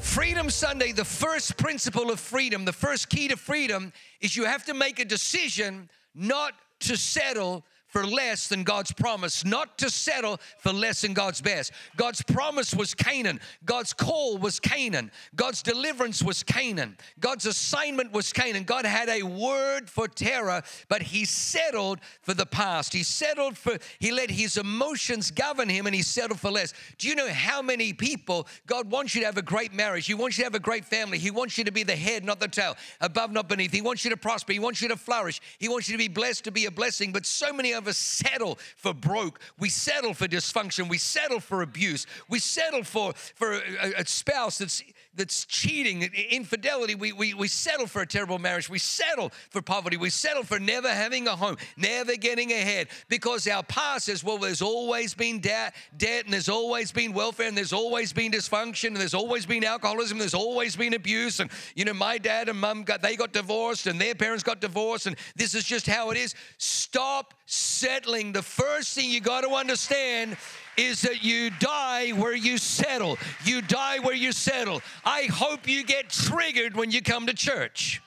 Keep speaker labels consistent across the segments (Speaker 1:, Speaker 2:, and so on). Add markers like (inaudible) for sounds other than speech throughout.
Speaker 1: Freedom Sunday, the first principle of freedom, the first key to freedom is you have to make a decision not to settle for less than God's promise, not to settle for less than God's best. God's promise was Canaan. God's call was Canaan. God's deliverance was Canaan. God's assignment was Canaan. God had a word for Terah, but he settled for the past. He settled for, he let his emotions govern him and he settled for less. Do you know how many people God wants you to have a great marriage? He wants you to have a great family. He wants you to be the head, not the tail, above, not beneath. He wants you to prosper. He wants you to flourish. He wants you to be blessed, to be a blessing. But so many us settle for broke. We settle for dysfunction. We settle for abuse. We settle for, for a, a spouse that's, that's cheating, infidelity. We, we, we settle for a terrible marriage. We settle for poverty. We settle for never having a home, never getting ahead because our past says, well, there's always been debt, debt and there's always been welfare and there's always been dysfunction and there's always been alcoholism, there's always been abuse. And, you know, my dad and mum got, they got divorced and their parents got divorced and this is just how it is. Stop settling, the first thing you got to understand is that you die where you settle. You die where you settle. I hope you get triggered when you come to church.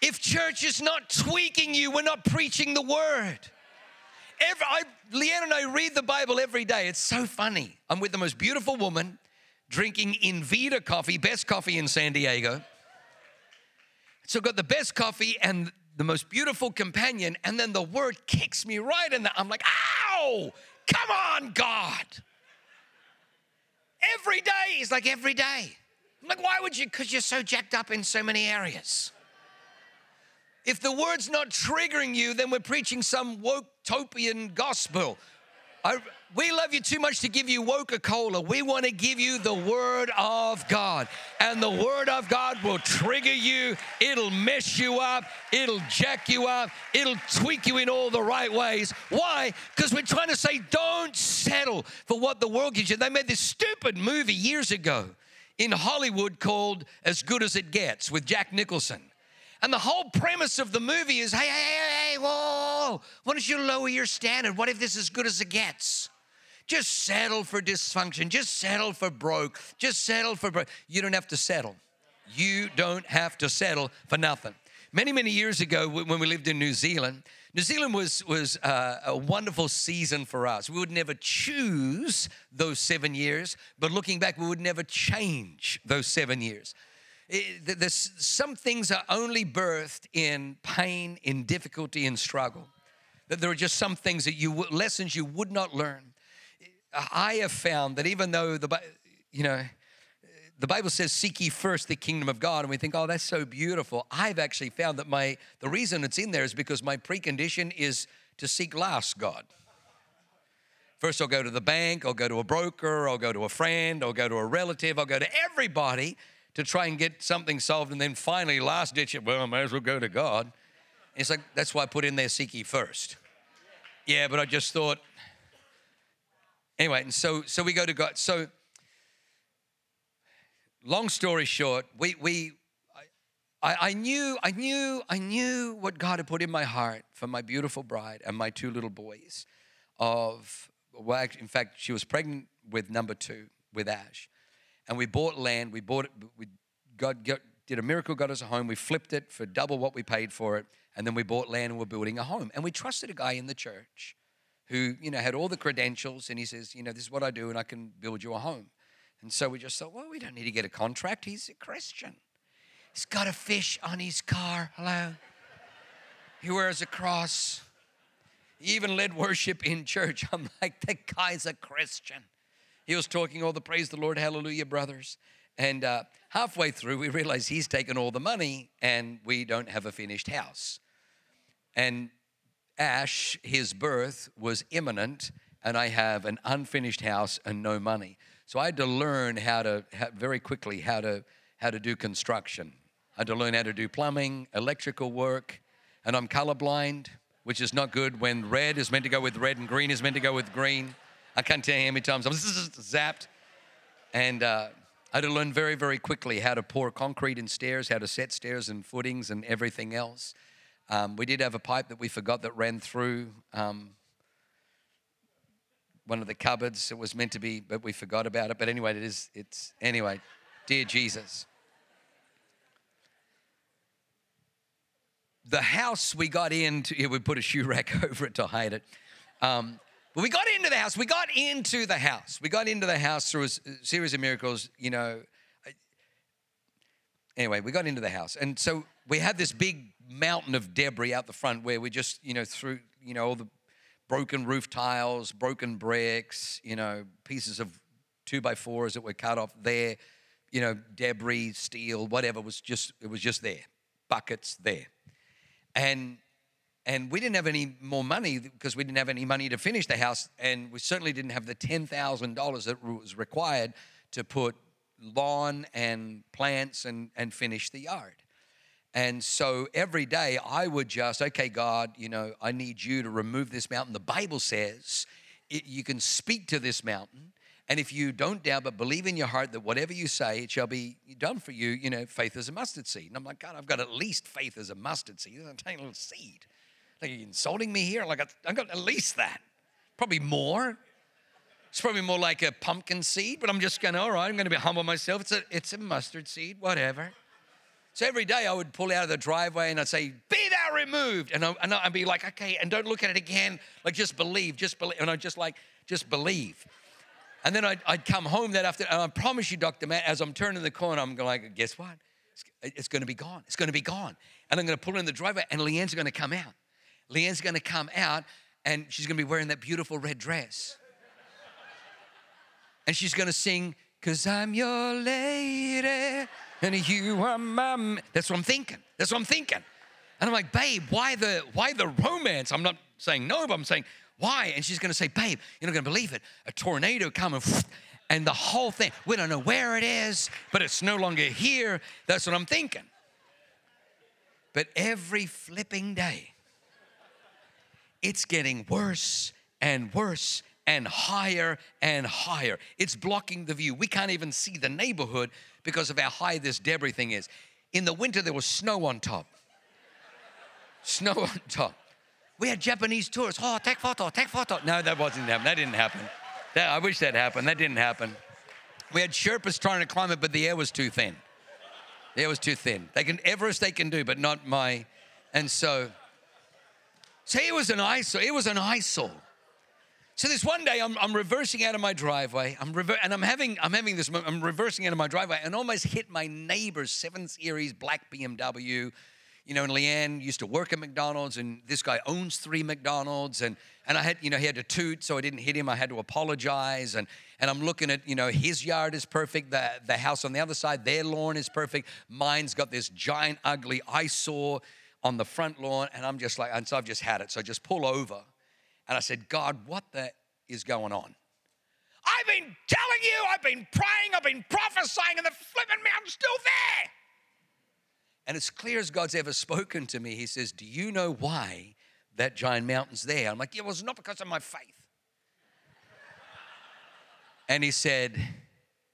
Speaker 1: If church is not tweaking you, we're not preaching the word. Every, I, Leanne and I read the Bible every day. It's so funny. I'm with the most beautiful woman drinking Invita coffee, best coffee in San Diego. So got the best coffee and the most beautiful companion, and then the word kicks me right in the. I'm like, ow! Come on, God! Every day, is like, every day. I'm like, why would you? Because you're so jacked up in so many areas. If the word's not triggering you, then we're preaching some woke topian gospel. I, we love you too much to give you Coca Cola. We want to give you the Word of God. And the Word of God will trigger you, it'll mess you up, it'll jack you up, it'll tweak you in all the right ways. Why? Because we're trying to say, don't settle for what the world gives you. They made this stupid movie years ago in Hollywood called As Good as It Gets with Jack Nicholson. And the whole premise of the movie is hey, hey, hey, hey, whoa, why don't you lower your standard? What if this is as good as it gets? Just settle for dysfunction. Just settle for broke. Just settle for broke. You don't have to settle. You don't have to settle for nothing. Many, many years ago, when we lived in New Zealand, New Zealand was, was uh, a wonderful season for us. We would never choose those seven years, but looking back, we would never change those seven years. It, some things are only birthed in pain, in difficulty, in struggle. That there are just some things that you lessons you would not learn. I have found that even though the, you know, the Bible says, "Seek ye first the kingdom of God," and we think, "Oh, that's so beautiful." I've actually found that my the reason it's in there is because my precondition is to seek last God. First, I'll go to the bank, I'll go to a broker, I'll go to a friend, I'll go to a relative, I'll go to everybody to try and get something solved, and then finally, last ditch, well, I might as well go to God. It's like that's why I put in there, "Seek ye first. Yeah, but I just thought Anyway, and so so we go to God. So long story short, we we I, I knew I knew I knew what God had put in my heart for my beautiful bride and my two little boys. Of well, in fact, she was pregnant with number two with Ash, and we bought land. We bought it. We God got, did a miracle, got us a home. We flipped it for double what we paid for it, and then we bought land and we're building a home. And we trusted a guy in the church who, you know, had all the credentials and he says, you know, this is what I do and I can build you a home. And so we just thought, well, we don't need to get a contract. He's a Christian. He's got a fish on his car. Hello. He wears a cross. He even led worship in church. (laughs) I'm like, that guy's a Christian. He was talking all the praise the Lord, hallelujah, brothers. And uh, halfway through, we realized he's taken all the money and we don't have a finished house. And Ash, his birth was imminent,
Speaker 2: and I have an unfinished house and no money. So I had to learn how to how, very quickly how to how to do construction. I had to learn how to do plumbing, electrical work, and I'm colorblind, which is not good when red is meant to go with red and green is meant to go with green. I can't tell you how many times I'm (laughs) zapped. And uh, I had to learn very, very quickly how to pour concrete in stairs, how to set stairs and footings and everything else. Um, we did have a pipe that we forgot that ran through um, one of the cupboards. It was meant to be, but we forgot about it. But anyway, it is, it's, anyway, dear Jesus. The house we got into, yeah, we put a shoe rack (laughs) over it to hide it. Um, but we got into the house. We got into the house. We got into the house through a series of miracles, you know. Anyway, we got into the house. And so we had this big mountain of debris out the front where we just, you know, threw, you know, all the broken roof tiles, broken bricks, you know, pieces of two by fours that were cut off there, you know, debris, steel, whatever was just, it was just there. Buckets there. And and we didn't have any more money because we didn't have any money to finish the house, and we certainly didn't have the $10,000 that was required to put lawn and plants and, and finish the yard. And so every day I would just, okay, God, you know, I need you to remove this mountain. The Bible says it, you can speak to this mountain. And if you don't doubt but believe in your heart that whatever you say, it shall be done for you, you know, faith as a mustard seed. And I'm like, God, I've got at least faith as a mustard seed. A tiny little seed. Like, are you insulting me here? Like, I've got at least that. Probably more. It's probably more like a pumpkin seed, but I'm just gonna, all right, I'm gonna be humble myself. It's a, it's a mustard seed, whatever. So every day I would pull out of the driveway and I'd say, Be thou removed. And, I, and I'd be like, Okay, and don't look at it again. Like, just believe, just believe. And I'd just like, just believe. And then I'd, I'd come home that afternoon, and I promise you, Dr. Matt, as I'm turning the corner, I'm going like, Guess what? It's, it's gonna be gone. It's gonna be gone. And I'm gonna pull in the driveway, and Leanne's gonna come out. Leanne's gonna come out, and she's gonna be wearing that beautiful red dress. And she's gonna sing, Cause I'm your lady and you are. That's what I'm thinking. That's what I'm thinking. And I'm like, babe, why the why the romance? I'm not saying no, but I'm saying why? And she's gonna say, babe, you're not gonna believe it. A tornado coming, (laughs) and the whole thing. We don't know where it is, but it's no longer here. That's what I'm thinking. But every flipping day, it's getting worse and worse and higher and higher. It's blocking the view. We can't even see the neighborhood because of how high this debris thing is. In the winter, there was snow on top. Snow on top. We had Japanese tourists. Oh, take photo, take photo. No, that wasn't happening. That didn't happen. That, I wish that happened. That didn't happen. We had Sherpas trying to climb it, but the air was too thin. The air was too thin. They can Everest they can do, but not my. And so, so it was an eyesore. It was an eyesore. So this one day, I'm, I'm reversing out of my driveway. I'm rever- and I'm having I'm having this. I'm reversing out of my driveway and almost hit my neighbor's seven series black BMW. You know, and Leanne used to work at McDonald's, and this guy owns three McDonald's, and and I had you know he had to toot, so I didn't hit him. I had to apologize, and and I'm looking at you know his yard is perfect. The the house on the other side, their lawn is perfect. Mine's got this giant ugly eyesore on the front lawn, and I'm just like, and so I've just had it. So I just pull over and I said, God, what the is going on? I've been telling you, I've been praying, I've been prophesying, and the flipping mountain's still there. And as clear as God's ever spoken to me, He says, Do you know why that giant mountain's there? I'm like, Yeah, well, it's not because of my faith. and He said,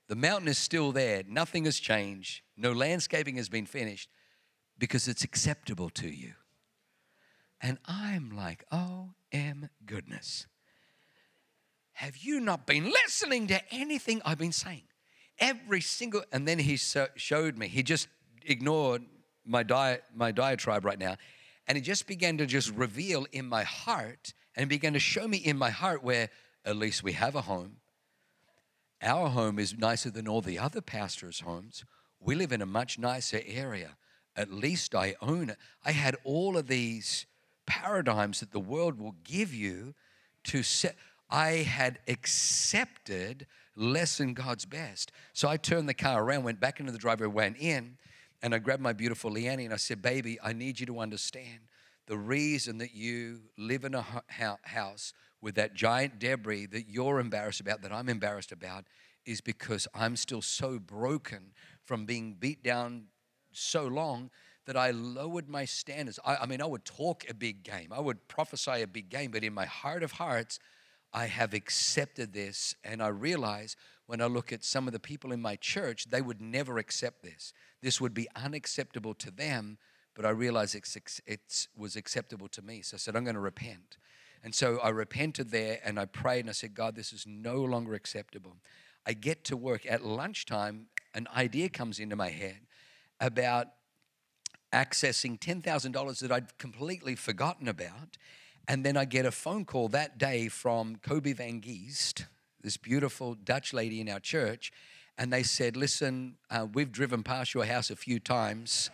Speaker 2: The mountain is still there, nothing has changed, no landscaping has been finished because it's acceptable to you. And I'm like, oh, M goodness. Have you not been listening to anything I've been saying? Every single, and then he showed me, he just ignored my, di- my diatribe right now, and he just began to just reveal in my heart and began to show me in my heart where at least we have a home. Our home is nicer than all the other pastors' homes. We live in a much nicer area. At least I own it. I had all of these paradigms that the world will give you to set. I had accepted less than God's best. So I turned the car around, went back into the driveway, went in, and I grabbed my beautiful Leanne and I said, Baby, I need you to understand the reason that you live in a house
Speaker 1: with that giant debris that you're embarrassed about, that I'm embarrassed about, is because I'm still so broken from being beat down so long that I lowered my standards. I, I, mean, I would talk a big game, I would prophesy a big game, but in my heart of hearts, I have accepted this. And I realize when I look at some of the people in my church, they would never accept this. This would be unacceptable to them, but I realize it was acceptable to me. So I said, I'm going to repent. And so I repented there and I prayed and I said, God, this is no longer acceptable. I get to work at lunchtime, an idea comes into my head about accessing $10,000 that I'd completely forgotten about. And then I get a phone call that day from Kobe Van Geest, this beautiful Dutch lady in our church. And they said, Listen, uh, we've driven past your house a few times.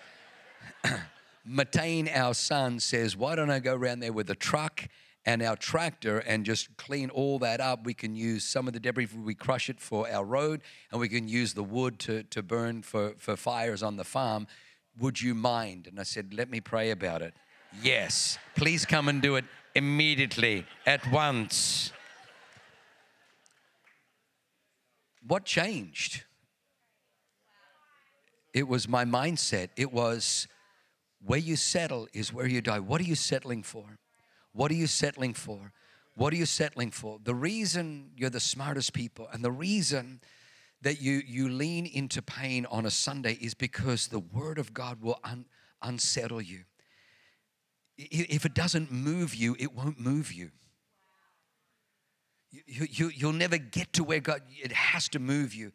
Speaker 1: (clears throat) Matane, our son, says, Why don't I go around there with a truck and our tractor and just clean all that up? We can use some of the debris, we crush it for our road, and we can use the wood to, to burn for, for fires on the farm. Would you mind? And I said, Let me pray about it. Yes, please come and do it immediately, at once. What changed? It was my mindset. It was where you settle is where you die. What are you settling for? What are you settling for? What are you settling for? The reason you're the smartest people and the reason that you, you lean into pain on a Sunday is because the Word of God will un, unsettle you. If it doesn't move you, it won't move you. You, you. You'll never get to where God, it has to move you.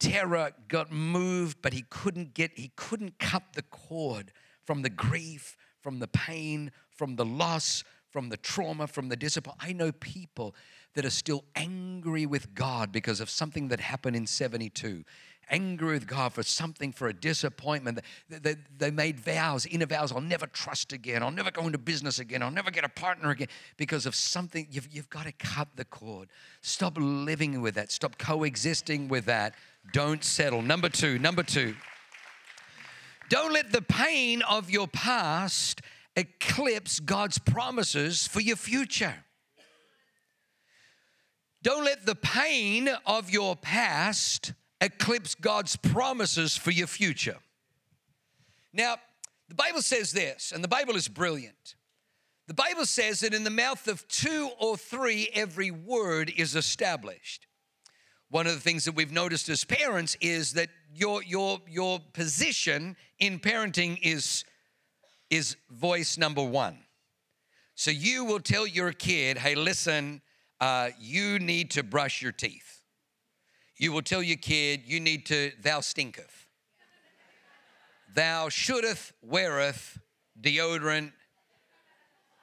Speaker 1: Terah got moved, but he couldn't get, he couldn't cut the cord from the grief, from the pain, from the loss, from the trauma, from the disappointment. I know people that are still angry with God because of something that happened in 72. Angry with God for something, for a disappointment. They, they, they made vows, inner vows, I'll never trust again. I'll never go into business again. I'll never get a partner again because of something. You've, you've got to cut the cord. Stop living with that. Stop coexisting with that. Don't settle. Number two, number two. Don't let the pain of your past eclipse God's promises for your future. Don't let the pain of your past eclipse God's promises for your future. Now, the Bible says this, and the Bible is brilliant. The Bible says that in the mouth of two or three, every word is established. One of the things that we've noticed as parents is that your, your, your position in parenting is is voice number one. So you will tell your kid, hey, listen, uh, you need to brush your teeth. You will tell your kid, you need to, thou stinketh. thou shouldeth weareth deodorant,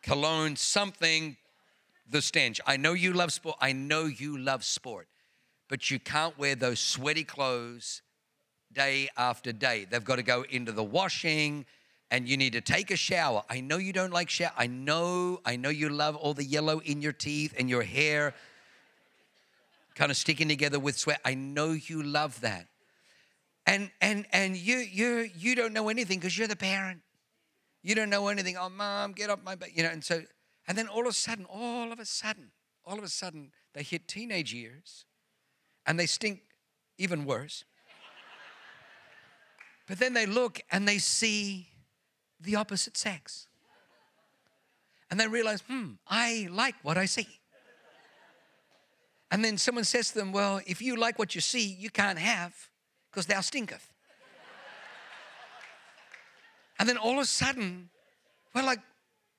Speaker 1: cologne, something, the stench. I know you love sport. I know you love sport, but you can't wear those sweaty clothes day after day. They've got to go into the washing and you need to take a shower. I know you don't like shower. I know, I know you love all the yellow in your teeth and your hair kind of sticking together with sweat. I know you love that. And and and you you you don't know anything because you're the parent. You don't know anything. Oh, mom, get up my butt. You know, and so and then all of a sudden, all of a sudden, all of a sudden, they hit teenage years and they stink even worse. But then they look and they see the opposite sex. And they realize, hmm, I like what I see. And then someone says to them, Well, if you like what you see, you can't have, because thou stinketh. and then all of a sudden, we're like,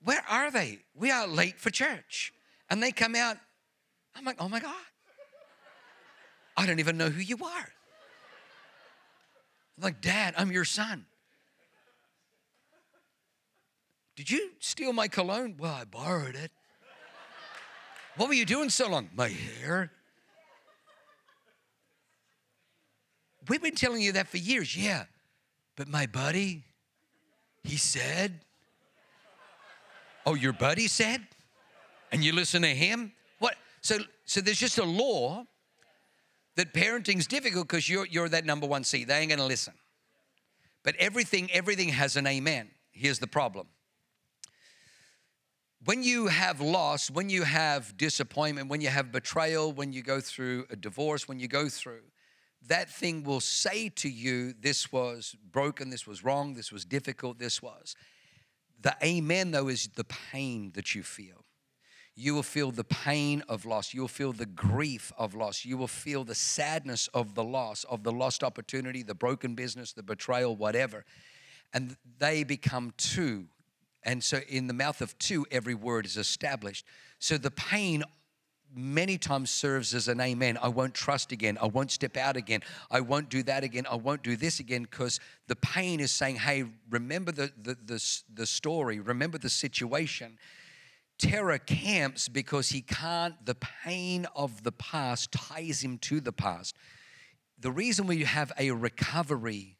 Speaker 1: Where are they? We are late for church. And they come out. I'm like, Oh my God. I don't even know who you are. I'm like, Dad, I'm your son. Did you steal my cologne? Well, I borrowed it. What were you doing so long? My hair. We've been telling you that for years. Yeah. But my buddy, he said, Oh, your buddy said? And you listen to him? What? So, so there's just a law that parenting's difficult because you're, you're that number one seat. They ain't gonna listen. But everything, everything has an amen. Here's the problem when you have loss, when you have disappointment, when you have betrayal, when you go through a divorce, when you go through, that thing will say to you, This was broken, this was wrong, this was difficult, this was. The amen, though, is the pain that you feel. You will feel the pain of loss. You will feel the grief of loss. You will feel the sadness of the loss, of the lost opportunity, the broken business, the betrayal, whatever. And they become two and so, in the mouth of two, every word is established. So, the pain many times serves as an amen. I won't trust again. I won't step out again. I won't do that again. I won't do this again because the pain is saying, hey, remember the, the, the, the story, remember the situation. Terah camps because he can't, the pain of the past ties him to the past. The reason we have a recovery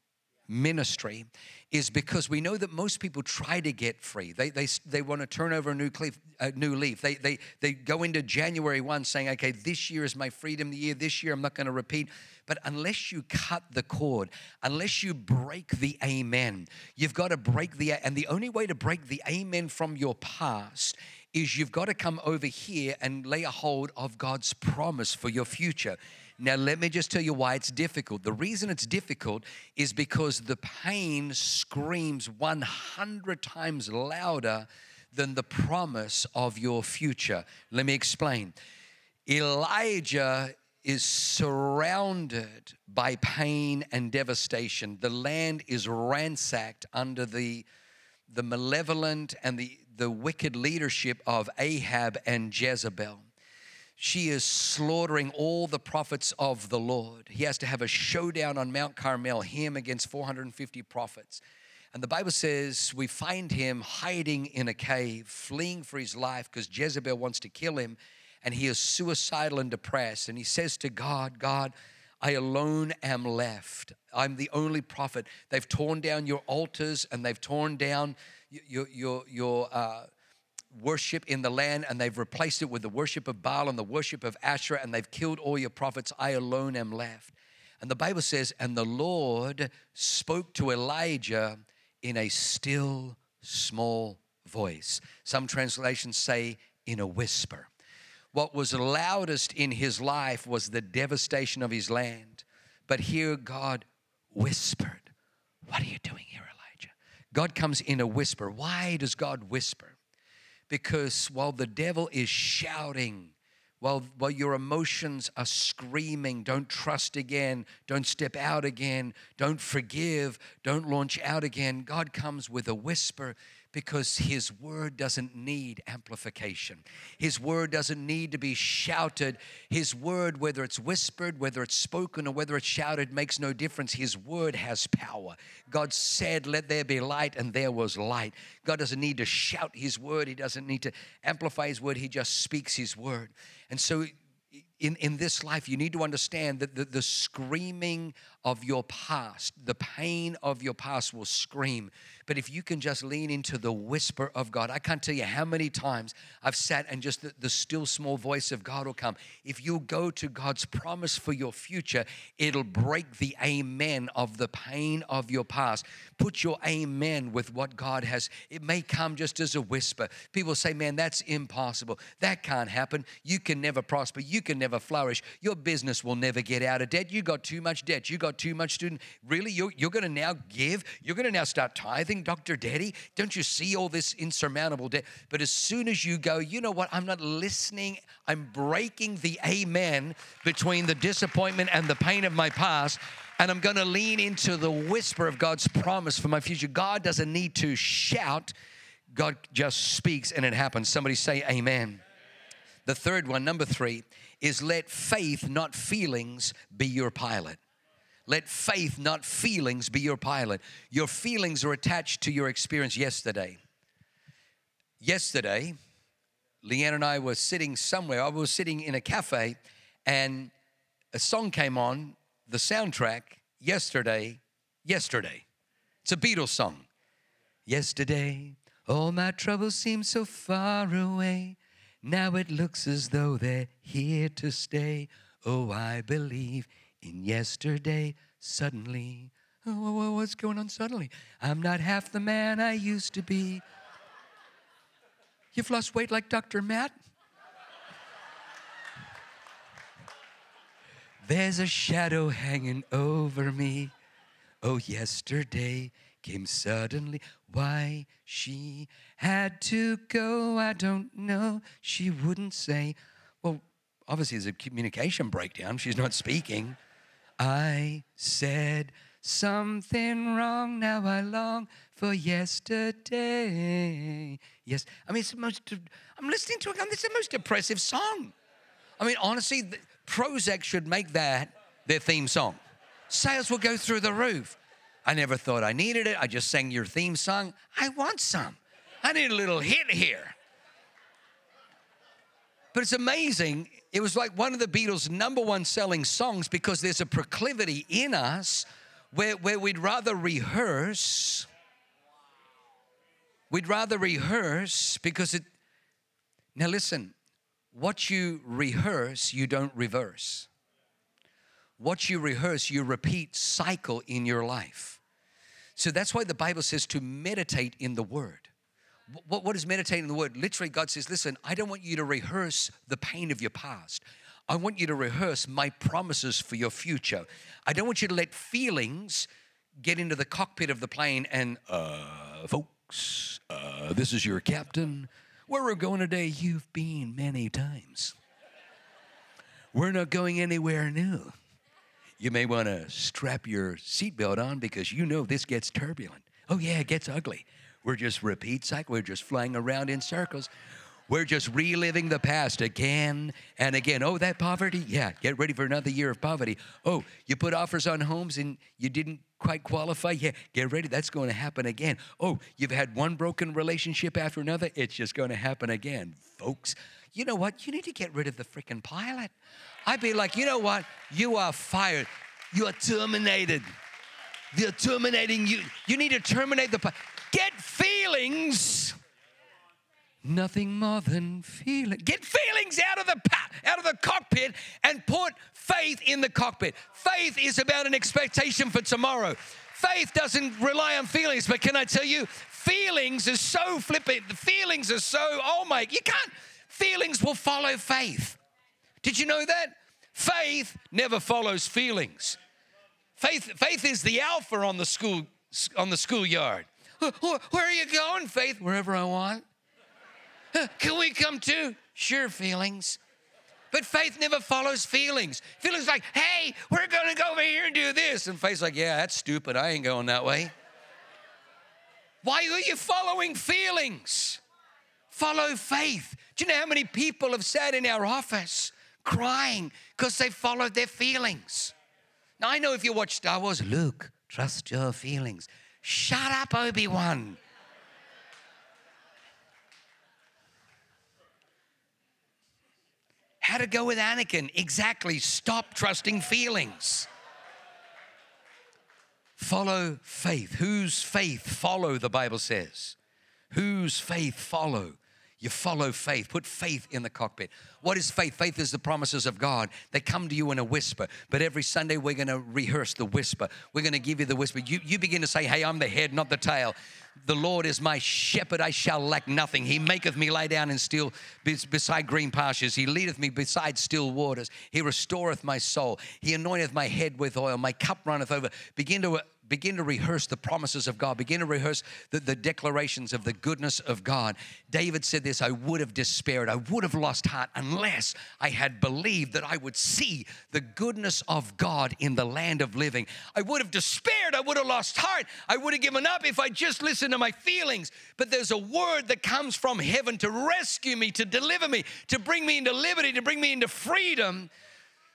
Speaker 1: ministry is because we know that most people try to get free. They, they, they want to turn over a new, leaf, a new leaf. They, they, they go into January 1 saying, okay, this year is my freedom year. This year I'm not going to repeat. But unless you cut the cord, unless you break the amen, you've got to break the, and the only way to break the amen from your past is you've got to come over here and lay a hold of God's promise for your future. Now, let me just tell you why it's difficult. The reason it's difficult is because the pain screams 100 times louder than the promise of your future. Let me explain. Elijah is surrounded by pain and devastation. The land is ransacked under the, the malevolent and the, the wicked leadership of Ahab and Jezebel she is slaughtering all the prophets of the Lord. He has to have a showdown on Mount Carmel, him against 450 prophets. And the Bible says we find him hiding in a cave, fleeing for his life because Jezebel wants to kill him. And he is suicidal and depressed. And he says to God, God, I alone am left. I'm the only prophet. They've torn down your altars and they've torn down your, your, your, uh, worship in the land and they've replaced it with the worship of Baal and the worship of Asherah and they've killed all your prophets. I alone am left. And the Bible says, and the Lord spoke to Elijah in a still small voice. Some translations say in a whisper. What was loudest in his life was the devastation of his land. But here God whispered, What are you doing here, Elijah? God comes in a whisper. Why does God whisper? Because while the devil is shouting, while, while your emotions are screaming, don't trust again, don't step out again, don't forgive, don't launch out again, God comes with a whisper because His word doesn't need amplification. His word doesn't need to be shouted. His word, whether it's whispered, whether it's spoken, or whether it's shouted, makes no difference. His word has power. God said, Let there be light, and there was light. God doesn't need to shout His word, He doesn't need to amplify His word, He just speaks His word. And so, in, in this life, you need to understand that the, the screaming of your past, the pain of your past will scream. But if you can just lean into the whisper of God, I can't tell you how many times I've sat and just the, the still small voice of God will come. If you go to God's promise for your future, it'll break the amen of the pain of your past. Put your amen with what God has. It may come just as a whisper. People say, man, that's impossible. That can't happen. You can never prosper. You can never flourish. Your business will never get out of debt. You got too much debt. You got too much student. Really? You're, you're going to now give? You're going to now start tithing, Dr. Daddy? Don't you see all this insurmountable debt? But as soon as you go, you know what? I'm not listening. I'm breaking the amen between the disappointment and the pain of my past and I'm going to lean into the whisper of God's promise for my future. God doesn't need to shout, God just speaks and it happens. Somebody say, Amen. The third one, number three, is let faith, not feelings, be your pilot. Let faith, not feelings, be your pilot. Your feelings are attached to your experience yesterday. Yesterday, Leanne and I were sitting somewhere. I was sitting in a cafe, and a song came on, the soundtrack, yesterday, yesterday. It's a Beatles song. Yesterday, all my troubles seem so far away. Now it looks as though they're here to stay. Oh, I believe in yesterday, suddenly. Oh, what's going on suddenly? I'm not half the man I used to be.
Speaker 2: You've lost weight like Dr. Matt? There's a shadow hanging over me. Oh, yesterday came suddenly. Why she had to go, I don't know. She wouldn't say. Well, obviously, there's a communication breakdown. She's not speaking. I said something wrong. Now I long for yesterday. Yes, I mean, it's the most, I'm listening to it, and it's the most depressive song. I mean, honestly, Prozac should make that their theme song. Sales will go through the roof. I never thought I needed it. I just sang your theme song. I want some. I need a little hit here. But it's amazing. It was like one of the Beatles' number one selling songs because there's a proclivity in us where, where we'd rather rehearse. We'd rather rehearse because it. Now, listen, what you rehearse, you don't reverse. What you rehearse, you repeat cycle in your life. So that's why the Bible says to meditate in the Word. What, what is meditating in the Word? Literally, God says, listen, I don't want you to rehearse the pain of your past. I want you to rehearse my promises for your future. I don't want you to let feelings get into the cockpit of the plane and, uh, folks, uh, this is your captain. Where we're going today, you've been many times. We're not going anywhere new. You may want to strap your seatbelt on because you know this gets turbulent. Oh, yeah, it gets ugly. We're just repeat cycle. We're just flying around in circles. We're just reliving the past again and again. Oh, that poverty? Yeah, get ready for another year of poverty. Oh, you put offers on homes and you didn't quite qualify? Yeah, get ready. That's going to happen again. Oh, you've had one broken relationship after another? It's just going to happen again, folks. You know what? You need to get rid of the freaking pilot. I'd be like, you know what? You are fired. You are terminated. They're terminating you. You need to terminate the pilot. Get feelings nothing more than feeling. Get feelings out of the out of the cockpit and put faith in the cockpit. Faith is about an expectation for tomorrow. Faith doesn't rely on feelings, but can I tell you, feelings is so flippant. The feelings are so oh my, you can't. Feelings will follow faith. Did you know that? Faith never follows feelings. Faith, faith is the alpha on the school on the schoolyard. Where are you going, Faith? Wherever I want. Can we come too? Sure, feelings. But faith never follows feelings. Feelings like, hey, we're going to go over here and do this. And faith's like, yeah, that's stupid. I ain't going that way. Why are you following feelings? Follow faith. Do you know how many people have sat in our office crying because they followed their feelings? Now, I know if you watch Star Wars, Luke, trust your feelings. Shut up, Obi Wan. How to go with Anakin? Exactly. Stop trusting feelings. Follow faith. Whose faith follow, the Bible says. Whose faith follow? You follow faith. Put faith in the cockpit. What is faith? Faith is the promises of God. They come to you in a whisper. But every Sunday, we're going to rehearse the whisper. We're going to give you the whisper. You, you begin to say, Hey, I'm the head, not the tail. The Lord is my shepherd, I shall lack nothing. He maketh me lie down in still beside green pastures. He leadeth me beside still waters. He restoreth my soul. He anointeth my head with oil. My cup runneth over. Begin to uh, begin to rehearse the promises of God, begin to rehearse the, the, declarations of the goodness of God. David said this I would have despaired, I would have lost heart unless I had believed that I would see the goodness of God in the land of living. I would have despaired, I would have lost heart, I would have given up if I just listened to my feelings. But there's a word that comes from heaven to rescue me, to deliver me, to bring me into liberty, to bring me into freedom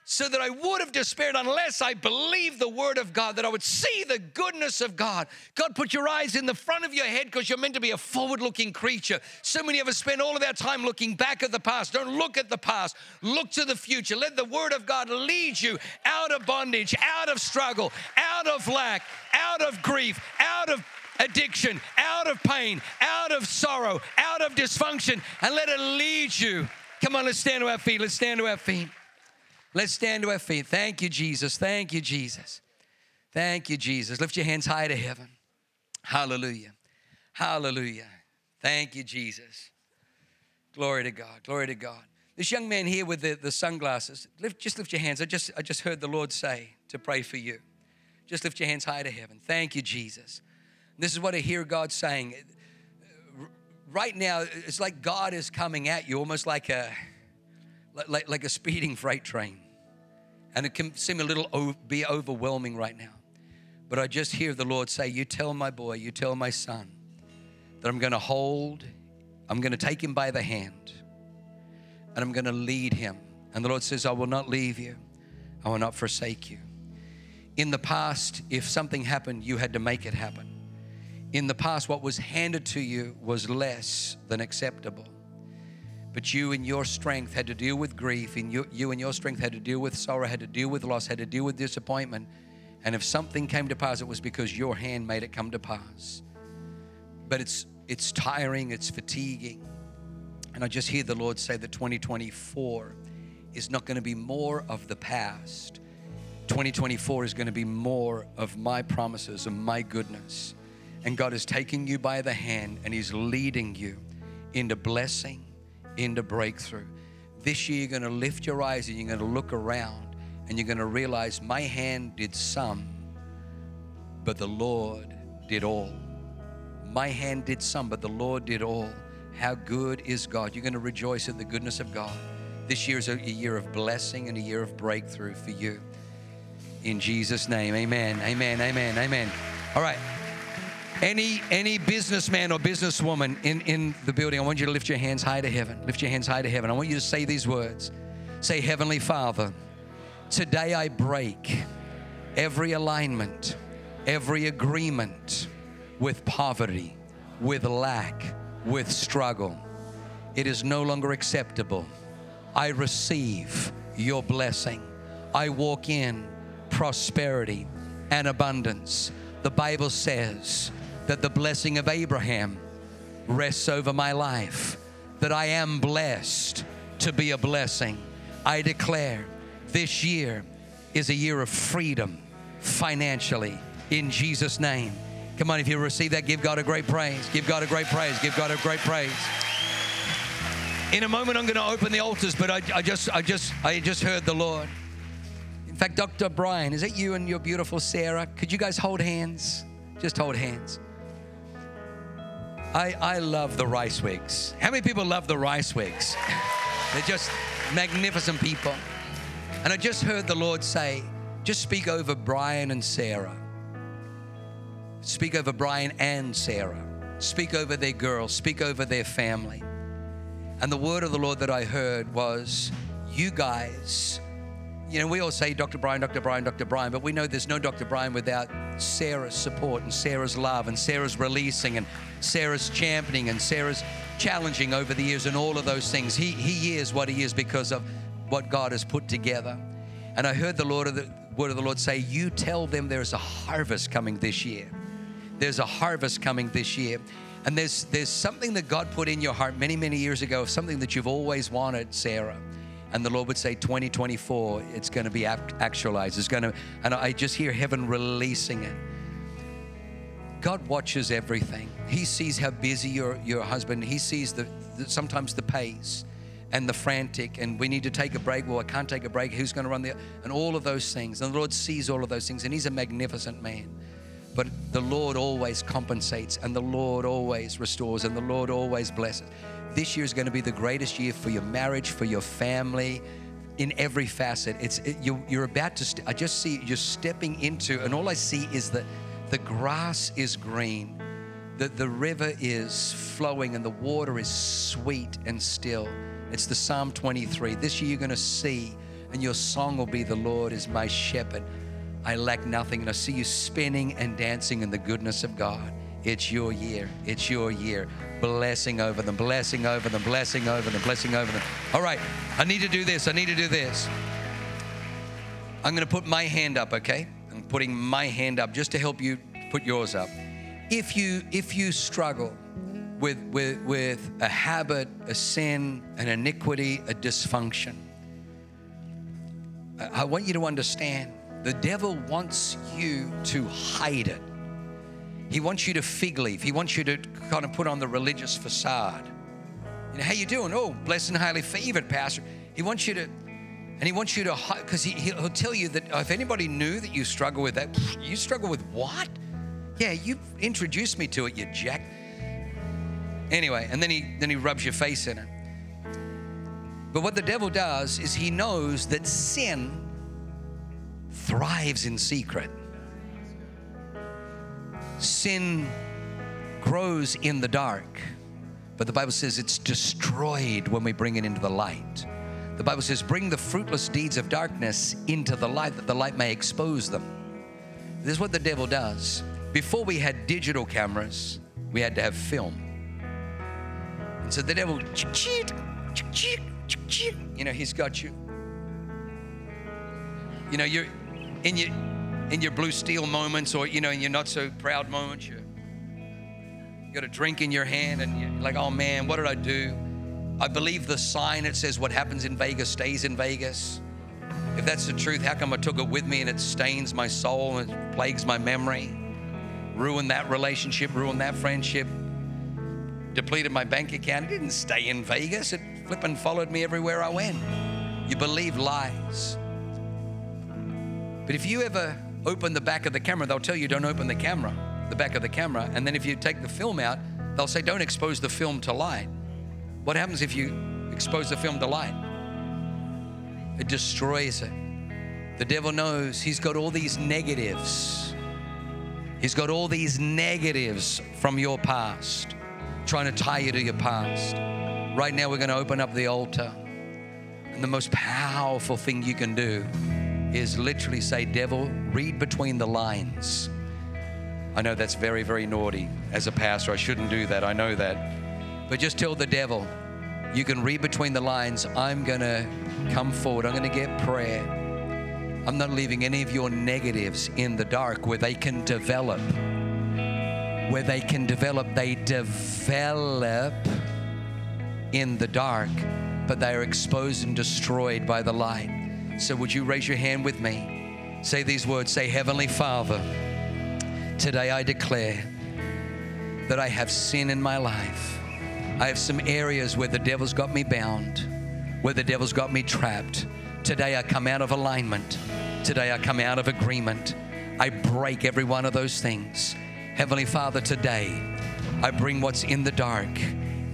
Speaker 2: so that I would have despaired unless I believed the word of God, that I would see the goodness of God. God, put your eyes in the front of your head because you're meant to be a forward looking creature. So many of us spend all of our time looking back at the past. Don't look at the past, look to the future. Let the word of God lead you out of bondage, out of struggle, out of lack, out of grief, out of addiction, out of pain, out of sorrow, out of dysfunction, and let it lead you. Come on, let's stand to our feet. Let's stand to our feet. Let's stand to our feet. Thank you, Jesus. Thank you, Jesus. Thank you, Jesus. Lift your hands high to heaven. Hallelujah. Hallelujah. Thank you, Jesus.
Speaker 1: Glory to God. Glory to God. This young man here with the, the sunglasses, lift, just lift your hands. I just, I just heard the Lord say to pray for you. Just lift your hands high to heaven. Thank you, Jesus. This is what I hear God saying. Right now, it's like God is coming at you almost like a, like, like a speeding freight train. And it can seem a little be overwhelming right now. But I just hear the Lord say, You tell my boy, you tell my son that I'm going to hold, I'm going to take him by the hand, and I'm going to lead him. And the Lord says, I will not leave you, I will not forsake you. In the past, if something happened, you had to make it happen. In the past, what was handed to you was less than acceptable. But you, and your strength, had to deal with grief, and you, you, in your strength, had to deal with sorrow, had to deal with loss, had to deal with disappointment. And if something came to pass, it was because your hand made it come to pass. But it's it's tiring, it's fatiguing. And I just hear the Lord say that 2024 is not going to be more of the past. 2024 is going to be more of my promises and my goodness. And God is taking you by the hand and He's leading you into blessing, into breakthrough. This year, you're going to lift your eyes and you're going to look around and you're going to realize my hand did some, but the Lord did all. My hand did some, but the Lord did all. How good is God? You're going to rejoice in the goodness of God. This year is a year of blessing and a year of breakthrough for you. In Jesus' name, amen, amen, amen, amen. All right. Any any businessman or businesswoman in, in the building, I want you to lift your hands high to heaven. Lift your hands high to heaven. I want you to say these words. Say, Heavenly Father, today I break every alignment, every agreement with poverty, with lack, with struggle. It is no longer acceptable. I receive your blessing. I walk in prosperity and abundance. The Bible says that the blessing of Abraham rests over my life, that I am blessed to be a blessing. I declare this year is a year of freedom financially in Jesus' name. Come on, if you receive that, give God a great praise. Give God a great praise. Give God a great praise. In a moment, I'm going to open the altars, but I, I just, I just, I just heard the Lord. In fact, Dr. Brian, is it you and your beautiful Sarah? Could you guys hold hands? Just hold hands. I, I love the Rice Wigs. How many people love the Rice Wigs? They're just magnificent people. And I just heard the Lord say, just speak over Brian and Sarah. Speak over Brian and Sarah. Speak over their girls. Speak over their family. And the word of the Lord that I heard was, You guys, you know, we all say Dr. Brian, Dr. Brian, Dr. Brian, but we know there's no Dr. Brian without Sarah's support and Sarah's love and Sarah's releasing and Sarah's championing and Sarah's challenging over the years and all of those things. He, he is what he is because of what God has put together. And I heard the Lord of the word of the Lord say, You tell them there's a harvest coming this year there's a harvest coming this year. And there's there's something that God put in your heart many, many years ago, something that you've always wanted, Sarah. And the Lord would say, 2024, it's going to be actualized. It's going to, and I just hear heaven releasing it. God watches everything. He sees how busy your, your husband, he sees the, the sometimes the pace and the frantic, and we need to take a break. Well, I can't take a break. Who's going to run the, and all of those things. And the Lord sees all of those things, and He's a magnificent man. But the Lord always compensates and the Lord always restores and the Lord always blesses. This year is going to be the greatest year for your marriage, for your family, in every facet. It's it, you, you're about to. St- I just see you're stepping into, and all I see is that the grass is green, that the river is flowing, and the water is sweet and still. It's the Psalm 23. This year you're going to see, and your song will be, "The Lord is my shepherd." I lack nothing. And I see you spinning and dancing in the goodness of God. It's your year. It's your year. Blessing over them, blessing over them, blessing over them, blessing over them. All right, I need to do this. I need to do this. I'm going to put my hand up, okay? I'm putting my hand up just to help you put yours up. If you if you struggle with with with a habit, a sin, an iniquity, a dysfunction, I want you to understand the devil wants you to hide it. He wants you to fig leaf. He wants you to kind of put on the religious facade. You know, how you doing? Oh, blessed and highly favored, Pastor. He wants you to, and he wants you to, because he, he'll tell you that if anybody knew that you struggle with that, (sniffs) you struggle with what? Yeah, you introduced me to it, you jack. Anyway, and then he then he rubs your face in it. But what the devil does is he knows that sin thrives in secret. Sin grows in the dark, but the Bible says it's destroyed when we bring it into the light. The Bible says, bring the fruitless deeds of darkness into the light that the light may expose them. This is what the devil does. Before we had digital cameras, we had to have film. And so the devil, you know, he's got you. You know, you're in your in your blue steel moments, or you know, in your not so proud moments. You got a drink in your hand, and you're like, oh man, what did I do? I believe the sign it says what happens in Vegas stays in Vegas. If that's the truth, how come I took it with me and it stains my soul and it plagues my memory? Ruined that relationship, ruined that friendship, depleted my bank account. It didn't stay in Vegas. It flipping followed me everywhere I went. You believe lies. But if you ever open the back of the camera, they'll tell you don't open the camera, the back of the camera. And then if you take the film out, they'll say don't expose the film to light. What happens if you expose the film to light? It destroys it. The devil knows he's got all these negatives. He's got all these negatives from your past, trying to tie you to your past. Right now, we're going to open up the altar. And the most powerful thing you can do is literally say, Devil, read between the lines. I know that's very, very naughty. As a pastor, I shouldn't do that. I know that. But just tell the devil, you can read between the lines. I'm going to come forward. I'm going to get prayer. I'm not leaving any of your negatives in the dark where they can develop. Where they can develop, they develop in the dark, but they are exposed and destroyed by the light. So, would you raise your hand with me? Say these words Say, Heavenly Father, today I declare that I have sin in my life. I have some areas where the devil's got me bound, where the devil's got me trapped. Today I come out of alignment. Today I come out of agreement. I break every one of those things. Heavenly Father, today I bring what's in the dark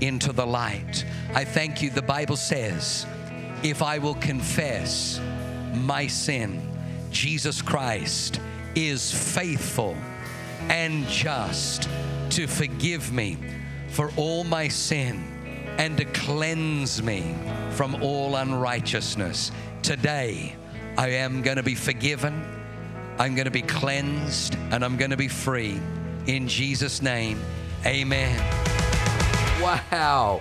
Speaker 1: into the light. I thank you. The Bible says, if I will confess my sin, Jesus Christ is faithful and just to forgive me for all my sin and to cleanse me from all unrighteousness. Today, I am going to be forgiven, I'm going to be cleansed, and I'm going to be free. In Jesus' name, amen.
Speaker 2: Wow,